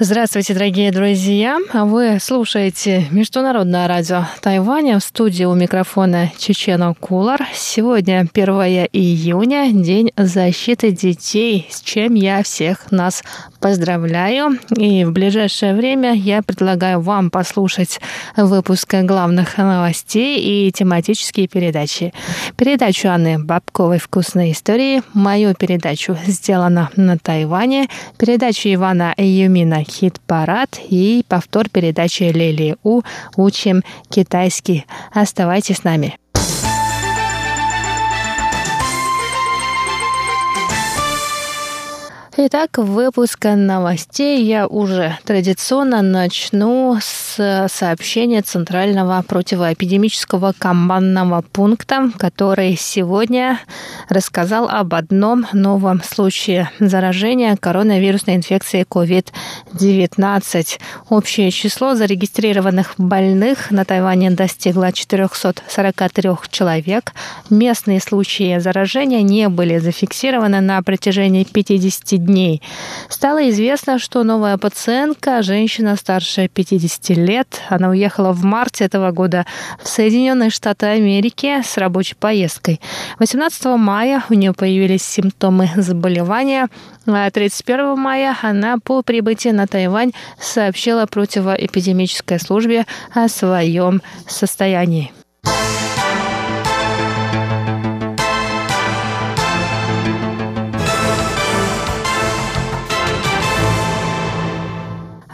Здравствуйте, дорогие друзья! Вы слушаете Международное радио Тайваня в студии у микрофона Чечена Кулар. Сегодня 1 июня, День защиты детей, с чем я всех нас поздравляю. И в ближайшее время я предлагаю вам послушать выпуск главных новостей и тематические передачи. Передачу Анны Бабковой «Вкусные истории», мою передачу «Сделано на Тайване», передачу Ивана Юмина «Хит-парад» и повтор передачи Лили У «Учим китайский». Оставайтесь с нами. Итак, выпуск новостей я уже традиционно начну с сообщения Центрального противоэпидемического командного пункта, который сегодня рассказал об одном новом случае заражения коронавирусной инфекцией COVID-19. Общее число зарегистрированных больных на Тайване достигло 443 человек. Местные случаи заражения не были зафиксированы на протяжении 50 дней. Стало известно, что новая пациентка, женщина старше 50 лет, она уехала в марте этого года в Соединенные Штаты Америки с рабочей поездкой. 18 мая у нее появились симптомы заболевания, а 31 мая она по прибытии на Тайвань сообщила противоэпидемической службе о своем состоянии.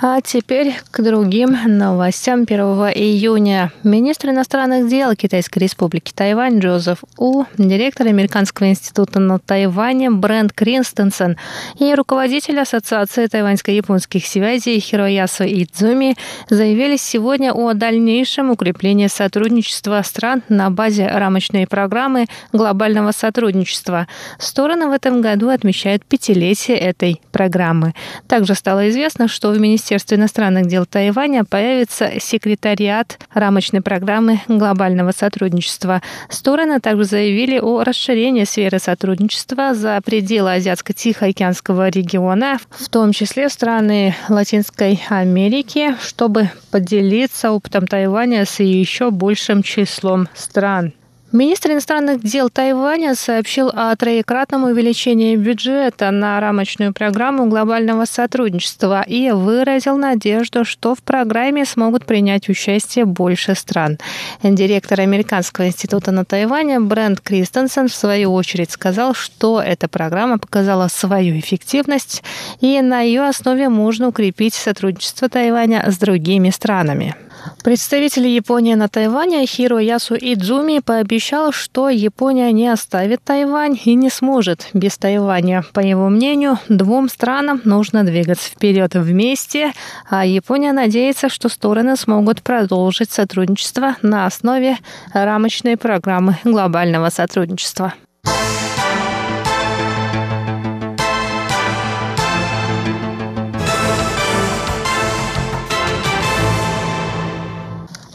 Ah, А теперь к другим новостям 1 июня. Министр иностранных дел Китайской республики Тайвань Джозеф У, директор Американского института на Тайване Брент Кринстенсен и руководитель Ассоциации тайваньско-японских связей Хироясу Идзуми заявили сегодня о дальнейшем укреплении сотрудничества стран на базе рамочной программы глобального сотрудничества. Стороны в этом году отмечают пятилетие этой программы. Также стало известно, что в Министерстве Министерстве иностранных дел Тайваня появится секретариат рамочной программы глобального сотрудничества. Стороны также заявили о расширении сферы сотрудничества за пределы Азиатско-Тихоокеанского региона, в том числе страны Латинской Америки, чтобы поделиться опытом Тайваня с еще большим числом стран. Министр иностранных дел Тайваня сообщил о троекратном увеличении бюджета на рамочную программу глобального сотрудничества и выразил надежду, что в программе смогут принять участие больше стран. Директор Американского института на Тайване Брент Кристенсен в свою очередь сказал, что эта программа показала свою эффективность и на ее основе можно укрепить сотрудничество Тайваня с другими странами. Представитель Японии на Тайване Хиро Ясу Идзуми пообещал, что Япония не оставит Тайвань и не сможет без Тайваня. По его мнению, двум странам нужно двигаться вперед вместе, а Япония надеется, что стороны смогут продолжить сотрудничество на основе рамочной программы глобального сотрудничества.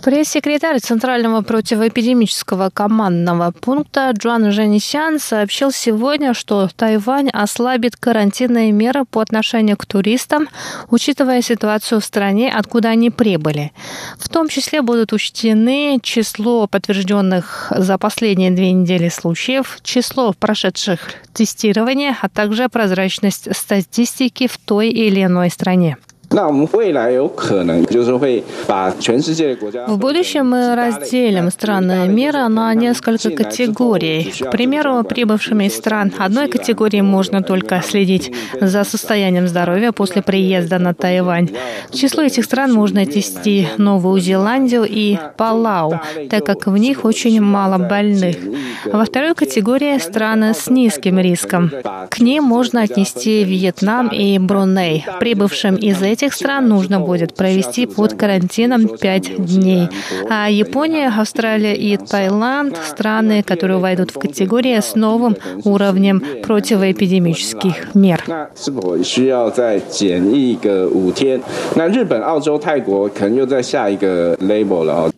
Пресс-секретарь Центрального противоэпидемического командного пункта Джоан Женисян сообщил сегодня, что Тайвань ослабит карантинные меры по отношению к туристам, учитывая ситуацию в стране, откуда они прибыли. В том числе будут учтены число подтвержденных за последние две недели случаев, число прошедших тестирования, а также прозрачность статистики в той или иной стране. В будущем мы разделим страны мира на несколько категорий. К примеру, прибывшими из стран одной категории можно только следить за состоянием здоровья после приезда на Тайвань. К числу этих стран можно отнести Новую Зеландию и Палау, так как в них очень мало больных. Во второй категории страны с низким риском. К ним можно отнести Вьетнам и Бруней. Прибывшим из этих этих стран нужно будет провести под карантином 5 дней. А Япония, Австралия и Таиланд – страны, которые войдут в категорию с новым уровнем противоэпидемических мер. 是否需要再检疫个五天？那日本、澳洲、泰国可能又在下一个 label 了。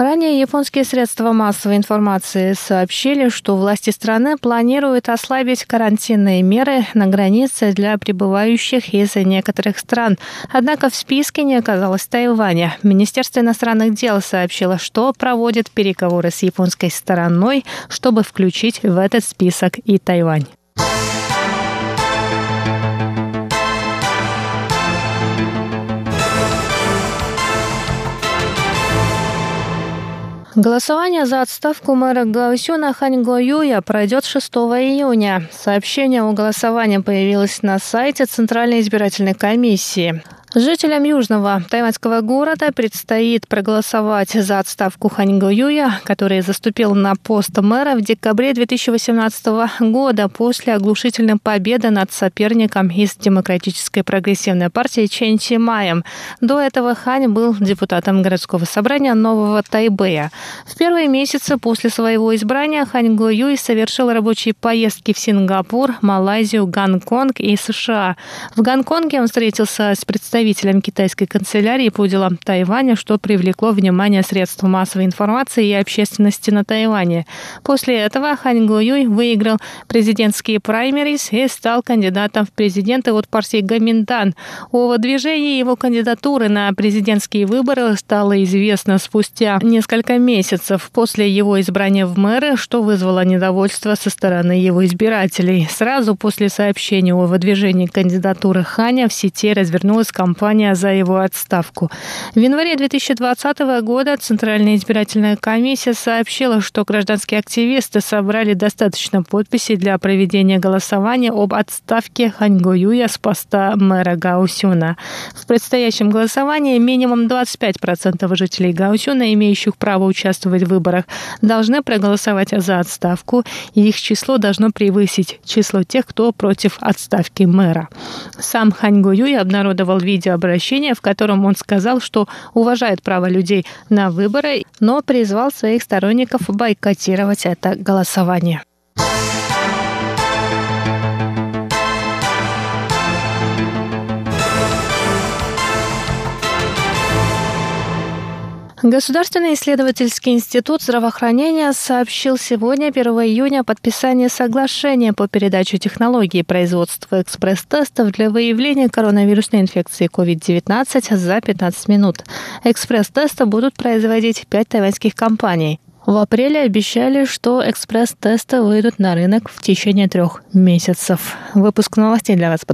Ранее японские средства массовой информации сообщили, что власти страны планируют ослабить карантинные меры на границе для прибывающих из некоторых стран. Однако в списке не оказалось Тайваня. Министерство иностранных дел сообщило, что проводит переговоры с японской стороной, чтобы включить в этот список и Тайвань. Голосование за отставку мэра Гаусюна Хань Го Юя пройдет 6 июня. Сообщение о голосовании появилось на сайте Центральной избирательной комиссии. Жителям южного тайваньского города предстоит проголосовать за отставку Ханьго Юя, который заступил на пост мэра в декабре 2018 года после оглушительной победы над соперником из Демократической прогрессивной партии Чен Чи Маем. До этого Хань был депутатом городского собрания Нового Тайбэя. В первые месяцы после своего избрания Хань Го Юй совершил рабочие поездки в Сингапур, Малайзию, Гонконг и США. В Гонконге он встретился с представителями представителем китайской канцелярии по делам Тайваня, что привлекло внимание средств массовой информации и общественности на Тайване. После этого Хань Го Юй выиграл президентские праймерис и стал кандидатом в президенты от партии Гаминдан. О выдвижении его кандидатуры на президентские выборы стало известно спустя несколько месяцев после его избрания в мэры, что вызвало недовольство со стороны его избирателей. Сразу после сообщения о выдвижении кандидатуры Ханя в сети развернулась кампания кампания за его отставку. В январе 2020 года Центральная избирательная комиссия сообщила, что гражданские активисты собрали достаточно подписей для проведения голосования об отставке Ханьго Юя с поста мэра Гаусюна. В предстоящем голосовании минимум 25% жителей Гаусюна, имеющих право участвовать в выборах, должны проголосовать за отставку, и их число должно превысить число тех, кто против отставки мэра. Сам Ханьго Юй обнародовал видео видеообращение, в котором он сказал, что уважает право людей на выборы, но призвал своих сторонников бойкотировать это голосование. Государственный исследовательский институт здравоохранения сообщил сегодня, 1 июня, о подписании соглашения по передаче технологии производства экспресс-тестов для выявления коронавирусной инфекции COVID-19 за 15 минут. Экспресс-тесты будут производить пять тайваньских компаний. В апреле обещали, что экспресс-тесты выйдут на рынок в течение трех месяцев. Выпуск новостей для вас подготовил